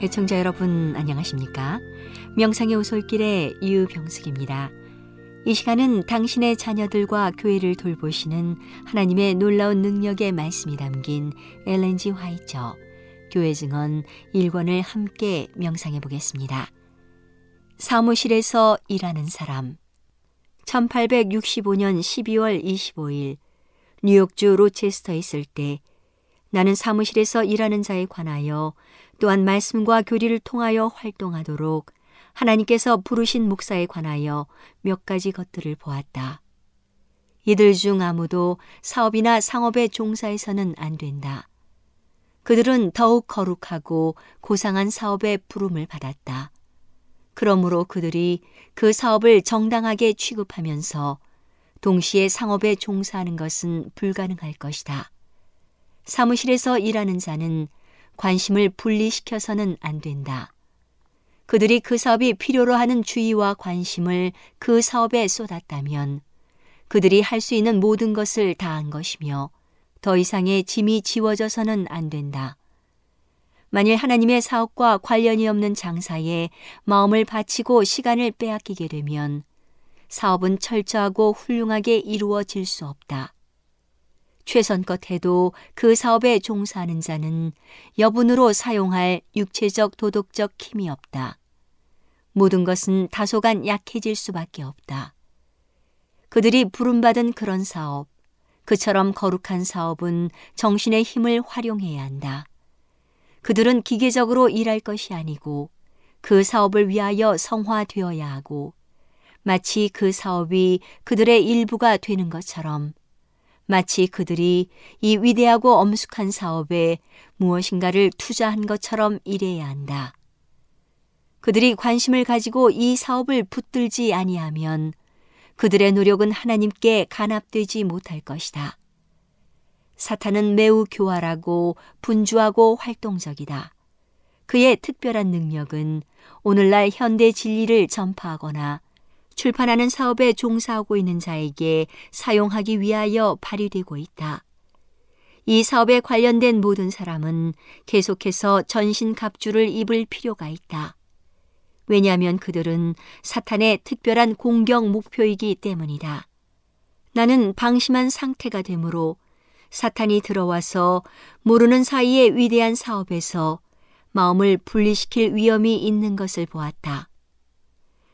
애청자 여러분 안녕하십니까? 명상의 오솔길의 유병숙입니다. 이 시간은 당신의 자녀들과 교회를 돌보시는 하나님의 놀라운 능력의 말씀이 담긴 엘렌지 화이처 교회 증언 1권을 함께 명상해 보겠습니다. 사무실에서 일하는 사람 1865년 12월 25일 뉴욕주 로체스터에 있을 때 나는 사무실에서 일하는 자에 관하여 또한 말씀과 교리를 통하여 활동하도록 하나님께서 부르신 목사에 관하여 몇 가지 것들을 보았다. 이들 중 아무도 사업이나 상업에 종사해서는 안 된다. 그들은 더욱 거룩하고 고상한 사업에 부름을 받았다. 그러므로 그들이 그 사업을 정당하게 취급하면서 동시에 상업에 종사하는 것은 불가능할 것이다. 사무실에서 일하는 자는 관심을 분리시켜서는 안 된다. 그들이 그 사업이 필요로 하는 주의와 관심을 그 사업에 쏟았다면 그들이 할 수 있는 모든 것을 다 한 것이며 더 이상의 짐이 지워져서는 안 된다. 만일 하나님의 사업과 관련이 없는 장사에 마음을 바치고 시간을 빼앗기게 되면 사업은 철저하고 훌륭하게 이루어질 수 없다. 최선껏 해도 그 사업에 종사하는 자는 여분으로 사용할 육체적 도덕적 힘이 없다. 모든 것은 다소간 약해질 수밖에 없다. 그들이 부름받은 그런 사업, 그처럼 거룩한 사업은 정신의 힘을 활용해야 한다. 그들은 기계적으로 일할 것이 아니고 그 사업을 위하여 성화되어야 하고 마치 그 사업이 그들의 일부가 되는 것처럼 마치 그들이 이 위대하고 엄숙한 사업에 무엇인가를 투자한 것처럼 일해야 한다. 그들이 관심을 가지고 이 사업을 붙들지 아니하면 그들의 노력은 하나님께 간합되지 못할 것이다. 사탄은 매우 교활하고 분주하고 활동적이다. 그의 특별한 능력은 오늘날 현대 진리를 전파하거나 출판하는 사업에 종사하고 있는 자에게 사용하기 위하여 발휘되고 있다. 이 사업에 관련된 모든 사람은 계속해서 전신 갑주를 입을 필요가 있다. 왜냐하면 그들은 사탄의 특별한 공격 목표이기 때문이다. 나는 방심한 상태가 되므로 사탄이 들어와서 모르는 사이에 위대한 사업에서 마음을 분리시킬 위험이 있는 것을 보았다.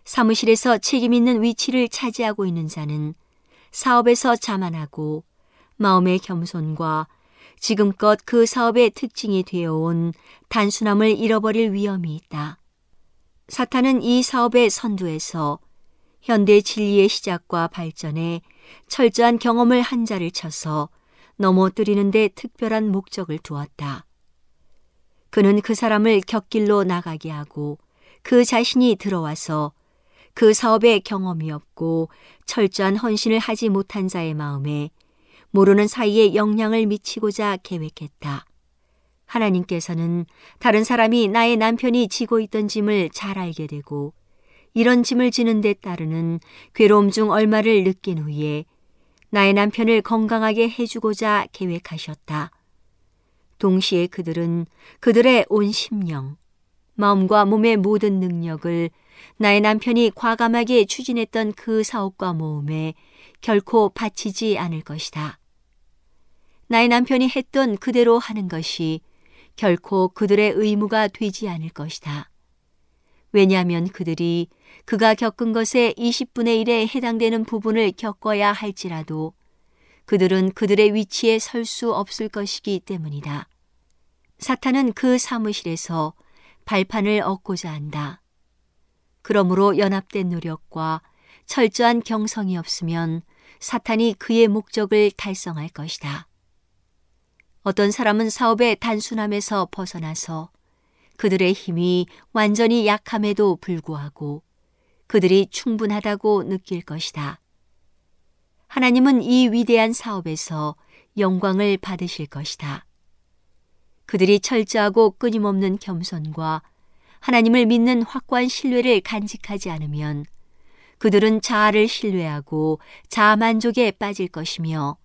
사무실에서 책임 있는 위치를 차지하고 있는 자는 사업에서 자만하고 마음의 겸손과 지금껏 그 사업의 특징이 되어온 단순함을 잃어버릴 위험이 있다. 사탄은 이 사업의 선두에서 현대 진리의 시작과 발전에 철저한 경험을 한 자를 쳐서 넘어뜨리는데 특별한 목적을 두었다. 그는 그 사람을 곁길로 나가게 하고 그 자신이 들어와서 그 사업에 경험이 없고 철저한 헌신을 하지 못한 자의 마음에 모르는 사이에 영향을 미치고자 계획했다. 하나님께서는 다른 사람이 나의 남편이 지고 있던 짐을 잘 알게 되고 이런 짐을 지는 데 따르는 괴로움 중 얼마를 느낀 후에 나의 남편을 건강하게 해주고자 계획하셨다. 동시에 그들은 그들의 온 심령, 마음과 몸의 모든 능력을 나의 남편이 과감하게 추진했던 그 사업과 모험에 결코 바치지 않을 것이다. 나의 남편이 했던 그대로 하는 것이 결코 그들의 의무가 되지 않을 것이다. 왜냐하면 그들이 그가 겪은 것의 20분의 1에 해당되는 부분을 겪어야 할지라도 그들은 그들의 위치에 설 수 없을 것이기 때문이다. 사탄은 그 사무실에서 발판을 얻고자 한다. 그러므로 연합된 노력과 철저한 경성이 없으면 사탄이 그의 목적을 달성할 것이다. 어떤 사람은 사업의 단순함에서 벗어나서 그들의 힘이 완전히 약함에도 불구하고 그들이 충분하다고 느낄 것이다. 하나님은 이 위대한 사업에서 영광을 받으실 것이다. 그들이 철저하고 끊임없는 겸손과 하나님을 믿는 확고한 신뢰를 간직하지 않으면 그들은 자아를 신뢰하고 자만족에 빠질 것이며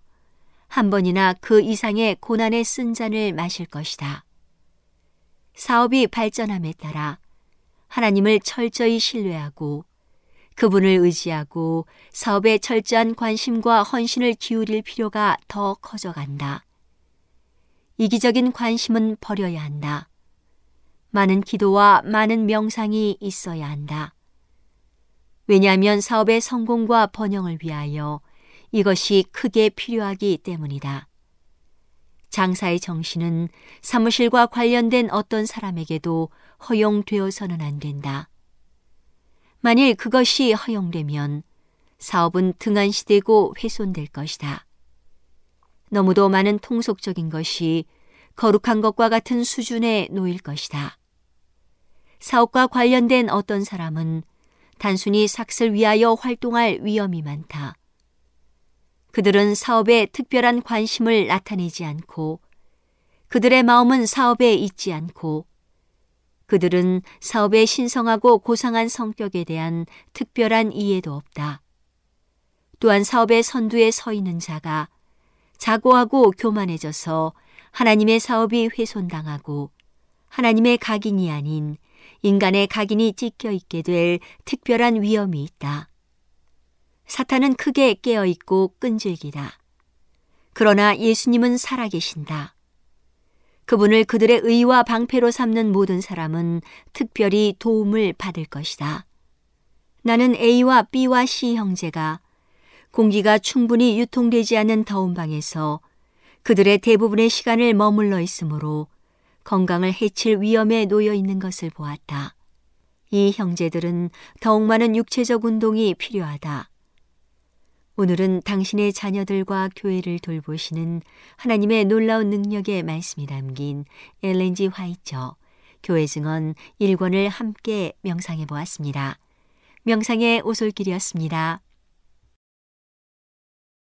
한 번이나 그 이상의 고난의 쓴 잔을 마실 것이다. 사업이 발전함에 따라 하나님을 철저히 신뢰하고 그분을 의지하고 사업에 철저한 관심과 헌신을 기울일 필요가 더 커져간다. 이기적인 관심은 버려야 한다. 많은 기도와 많은 명상이 있어야 한다. 왜냐하면 사업의 성공과 번영을 위하여 이것이 크게 필요하기 때문이다. 장사의 정신은 사무실과 관련된 어떤 사람에게도 허용되어서는 안 된다. 만일 그것이 허용되면 사업은 등한시되고 훼손될 것이다. 너무도 많은 통속적인 것이 거룩한 것과 같은 수준에 놓일 것이다. 사업과 관련된 어떤 사람은 단순히 삭슬 위하여 활동할 위험이 많다. 그들은 사업에 특별한 관심을 나타내지 않고 그들의 마음은 사업에 있지 않고 그들은 사업의 신성하고 고상한 성격에 대한 특별한 이해도 없다. 또한 사업의 선두에 서 있는 자가 자고하고 교만해져서 하나님의 사업이 훼손당하고 하나님의 각인이 아닌 인간의 각인이 찢겨 있게 될 특별한 위험이 있다. 사탄은 크게 깨어 있고 끈질기다. 그러나 예수님은 살아계신다. 그분을 그들의 의와 방패로 삼는 모든 사람은 특별히 도움을 받을 것이다. 나는 A와 B와 C 형제가 공기가 충분히 유통되지 않는 더운 방에서 그들의 대부분의 시간을 머물러 있으므로 건강을 해칠 위험에 놓여 있는 것을 보았다. 이 형제들은 더욱 많은 육체적 운동이 필요하다. 오늘은 당신의 자녀들과 교회를 돌보시는 하나님의 놀라운 능력의 말씀이 담긴 엘렌지 화이처 교회 증언 1권을 함께 명상해 보았습니다. 명상의 오솔길이었습니다.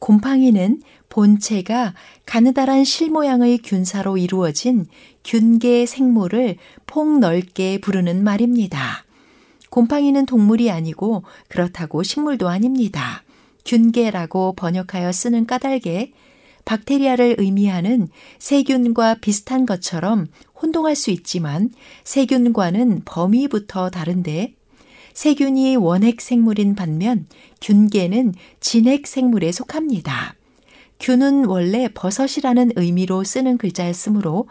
곰팡이는 본체가 가느다란 실 모양의 균사로 이루어진 균계 생물을 폭넓게 부르는 말입니다. 곰팡이는 동물이 아니고 그렇다고 식물도 아닙니다. 균계라고 번역하여 쓰는 까닭에 박테리아를 의미하는 세균과 비슷한 것처럼 혼동할 수 있지만 세균과는 범위부터 다른데 세균이 원핵 생물인 반면 균계는 진핵 생물에 속합니다. 균은 원래 버섯이라는 의미로 쓰는 글자였으므로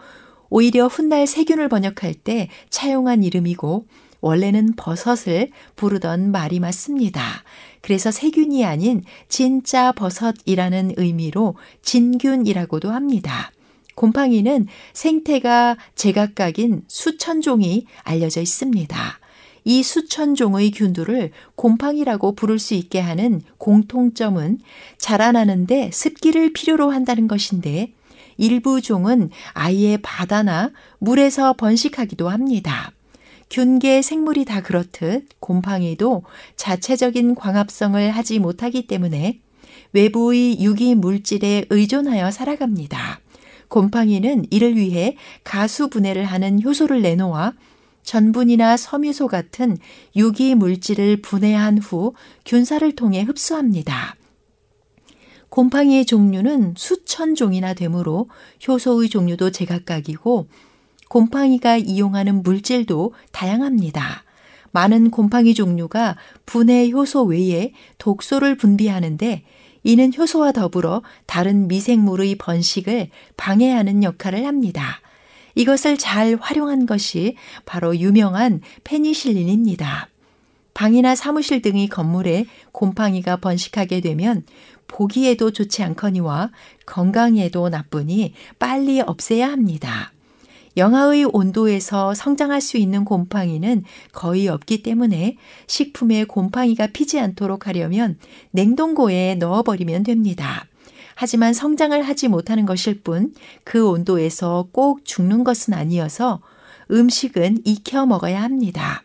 오히려 훗날 세균을 번역할 때 차용한 이름이고 원래는 버섯을 부르던 말이 맞습니다. 그래서 세균이 아닌 진짜 버섯이라는 의미로 진균이라고도 합니다. 곰팡이는 생태가 제각각인 수천 종이 알려져 있습니다. 이 수천 종의 균들을 곰팡이라고 부를 수 있게 하는 공통점은 자라나는데 습기를 필요로 한다는 것인데 일부 종은 아예 바다나 물에서 번식하기도 합니다. 균계 생물이 다 그렇듯 곰팡이도 자체적인 광합성을 하지 못하기 때문에 외부의 유기 물질에 의존하여 살아갑니다. 곰팡이는 이를 위해 가수 분해를 하는 효소를 내놓아 전분이나 섬유소 같은 유기 물질을 분해한 후 균사를 통해 흡수합니다. 곰팡이의 종류는 수천 종이나 되므로 효소의 종류도 제각각이고 곰팡이가 이용하는 물질도 다양합니다. 많은 곰팡이 종류가 분해 효소 외에 독소를 분비하는데 이는 효소와 더불어 다른 미생물의 번식을 방해하는 역할을 합니다. 이것을 잘 활용한 것이 바로 유명한 페니실린입니다. 방이나 사무실 등의 건물에 곰팡이가 번식하게 되면 보기에도 좋지 않거니와 건강에도 나쁘니 빨리 없애야 합니다. 영하의 온도에서 성장할 수 있는 곰팡이는 거의 없기 때문에 식품에 곰팡이가 피지 않도록 하려면 냉동고에 넣어버리면 됩니다. 하지만 성장을 하지 못하는 것일 뿐 그 온도에서 꼭 죽는 것은 아니어서 음식은 익혀 먹어야 합니다.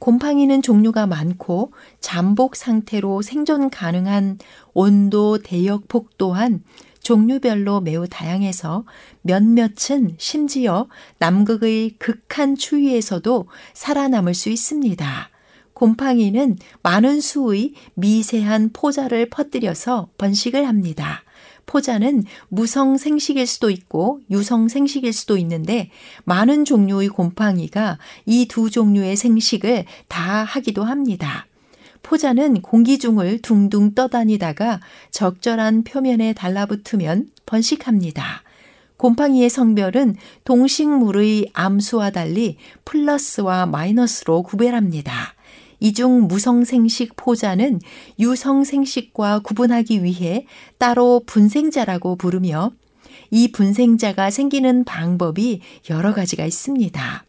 곰팡이는 종류가 많고 잠복 상태로 생존 가능한 온도 대역폭 또한 종류별로 매우 다양해서 몇몇은 심지어 남극의 극한 추위에서도 살아남을 수 있습니다. 곰팡이는 많은 수의 미세한 포자를 퍼뜨려서 번식을 합니다. 포자는 무성 생식일 수도 있고 유성 생식일 수도 있는데 많은 종류의 곰팡이가 이 두 종류의 생식을 다 하기도 합니다. 포자는 공기 중을 둥둥 떠다니다가 적절한 표면에 달라붙으면 번식합니다. 곰팡이의 성별은 동식물의 암수와 달리 플러스와 마이너스로 구별합니다. 이중 무성생식 포자는 유성생식과 구분하기 위해 따로 분생자라고 부르며 이 분생자가 생기는 방법이 여러 가지가 있습니다.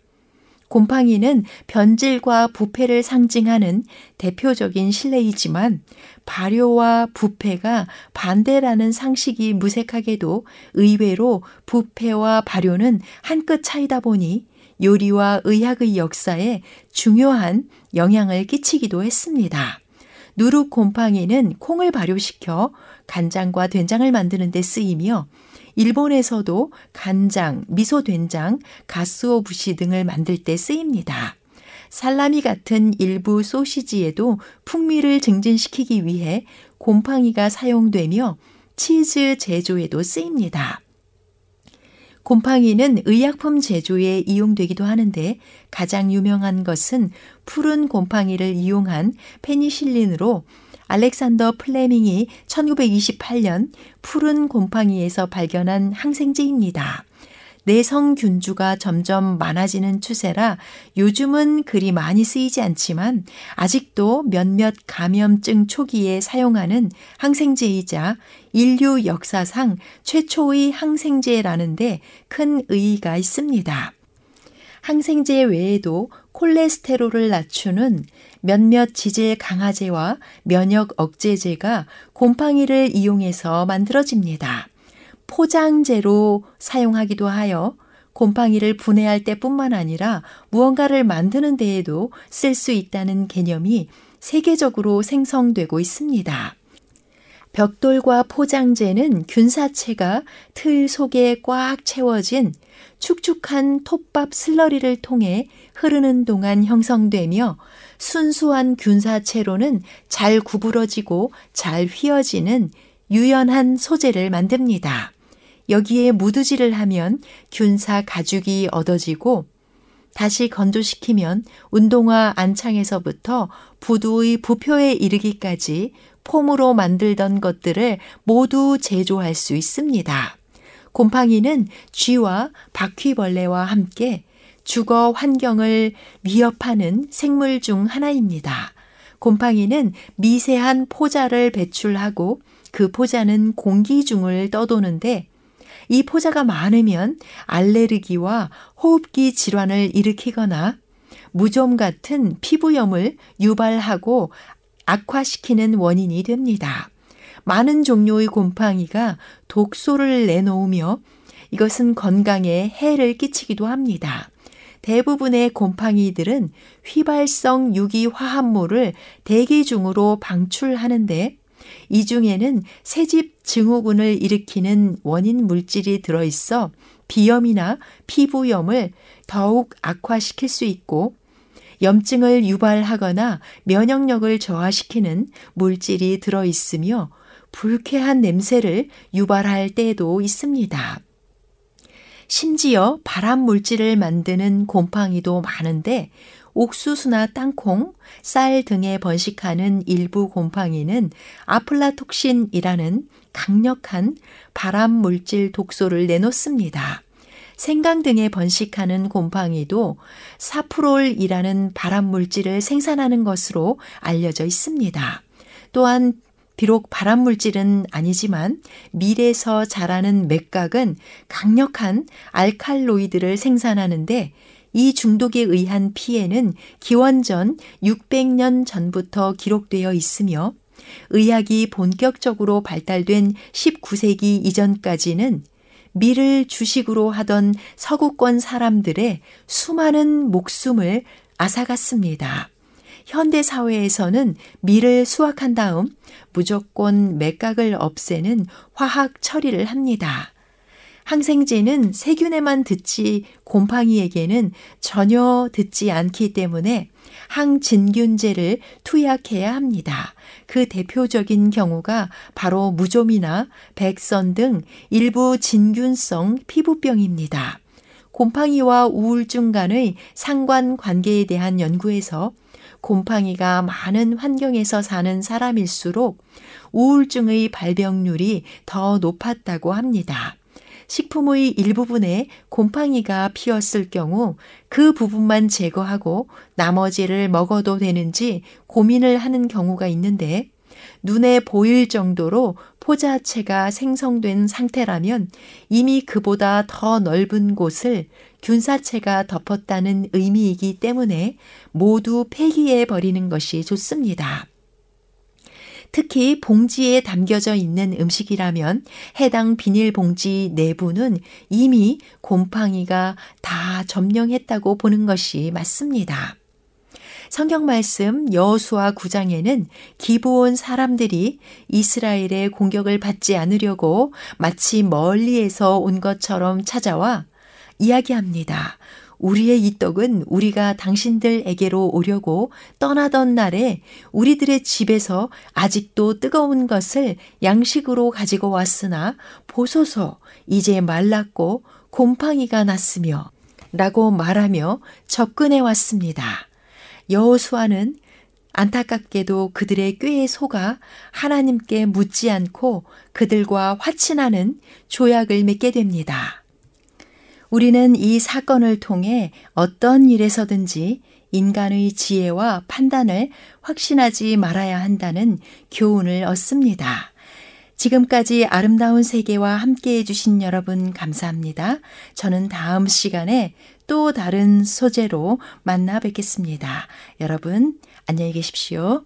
곰팡이는 변질과 부패를 상징하는 대표적인 실내이지만 발효와 부패가 반대라는 상식이 무색하게도 의외로 부패와 발효는 한 끗 차이다 보니 요리와 의학의 역사에 중요한 영향을 끼치기도 했습니다. 누룩 곰팡이는 콩을 발효시켜 간장과 된장을 만드는 데 쓰이며 일본에서도 간장, 미소 된장, 가스오 부시 등을 만들 때 쓰입니다. 살라미 같은 일부 소시지에도 풍미를 증진시키기 위해 곰팡이가 사용되며 치즈 제조에도 쓰입니다. 곰팡이는 의약품 제조에 이용되기도 하는데 가장 유명한 것은 푸른 곰팡이를 이용한 페니실린으로 알렉산더 플레밍이 1928년 푸른 곰팡이에서 발견한 항생제입니다. 내성균주가 점점 많아지는 추세라 요즘은 그리 많이 쓰이지 않지만 아직도 몇몇 감염증 초기에 사용하는 항생제이자 인류 역사상 최초의 항생제라는데 큰 의의가 있습니다. 항생제 외에도 콜레스테롤을 낮추는 몇몇 지질 강화제와 면역 억제제가 곰팡이를 이용해서 만들어집니다. 포장재로 사용하기도 하여 곰팡이를 분해할 때뿐만 아니라 무언가를 만드는 데에도 쓸 수 있다는 개념이 세계적으로 생성되고 있습니다. 벽돌과 포장재는 균사체가 틀 속에 꽉 채워진 축축한 톱밥 슬러리를 통해 흐르는 동안 형성되며 순수한 균사체로는 잘 구부러지고 잘 휘어지는 유연한 소재를 만듭니다. 여기에 무드질을 하면 균사 가죽이 얻어지고 다시 건조시키면 운동화 안창에서부터 부두의 부표에 이르기까지 폼으로 만들던 것들을 모두 제조할 수 있습니다. 곰팡이는 쥐와 바퀴벌레와 함께 주거 환경을 위협하는 생물 중 하나입니다. 곰팡이는 미세한 포자를 배출하고 그 포자는 공기 중을 떠도는데 이 포자가 많으면 알레르기와 호흡기 질환을 일으키거나 무좀 같은 피부염을 유발하고 악화시키는 원인이 됩니다. 많은 종류의 곰팡이가 독소를 내놓으며 이것은 건강에 해를 끼치기도 합니다. 대부분의 곰팡이들은 휘발성 유기 화합물을 대기 중으로 방출하는데 이 중에는 새집 증후군을 일으키는 원인 물질이 들어있어 비염이나 피부염을 더욱 악화시킬 수 있고 염증을 유발하거나 면역력을 저하시키는 물질이 들어있으며 불쾌한 냄새를 유발할 때도 있습니다. 심지어 발암 물질을 만드는 곰팡이도 많은데 옥수수나 땅콩, 쌀 등에 번식하는 일부 곰팡이는 아플라톡신이라는 강력한 발암 물질 독소를 내놓습니다. 생강 등에 번식하는 곰팡이도 사프롤이라는 발암 물질을 생산하는 것으로 알려져 있습니다. 또한 비록 발암 물질은 아니지만 밀에서 자라는 맥각은 강력한 알칼로이드를 생산하는데 이 중독에 의한 피해는 기원전 600년 전부터 기록되어 있으며 의학이 본격적으로 발달된 19세기 이전까지는 밀을 주식으로 하던 서구권 사람들의 수많은 목숨을 앗아갔습니다. 현대 사회에서는 밀을 수확한 다음 무조건 맥각을 없애는 화학 처리를 합니다. 항생제는 세균에만 듣지 곰팡이에게는 전혀 듣지 않기 때문에 항진균제를 투약해야 합니다. 그 대표적인 경우가 바로 무좀이나 백선 등 일부 진균성 피부병입니다. 곰팡이와 우울증 간의 상관 관계에 대한 연구에서 곰팡이가 많은 환경에서 사는 사람일수록 우울증의 발병률이 더 높았다고 합니다. 식품의 일부분에 곰팡이가 피었을 경우 그 부분만 제거하고 나머지를 먹어도 되는지 고민을 하는 경우가 있는데 눈에 보일 정도로 포자체가 생성된 상태라면 이미 그보다 더 넓은 곳을 균사체가 덮었다는 의미이기 때문에 모두 폐기해 버리는 것이 좋습니다. 특히 봉지에 담겨져 있는 음식이라면 해당 비닐봉지 내부는 이미 곰팡이가 다 점령했다고 보는 것이 맞습니다. 성경 말씀 여수와 9장에는 기부온 사람들이 이스라엘의 공격을 받지 않으려고 마치 멀리에서 온 것처럼 찾아와 이야기합니다. 우리의 이 떡은 우리가 당신들에게로 오려고 떠나던 날에 우리들의 집에서 아직도 뜨거운 것을 양식으로 가지고 왔으나 보소서 이제 말랐고 곰팡이가 났으며 라고 말하며 접근해 왔습니다. 여호수아는 안타깝게도 그들의 꾀에 속아 하나님께 묻지 않고 그들과 화친하는 조약을 맺게 됩니다. 우리는 이 사건을 통해 어떤 일에서든지 인간의 지혜와 판단을 확신하지 말아야 한다는 교훈을 얻습니다. 지금까지 아름다운 세계와 함께 해주신 여러분 감사합니다. 저는 다음 시간에 또 다른 소재로 만나 뵙겠습니다. 여러분, 안녕히 계십시오.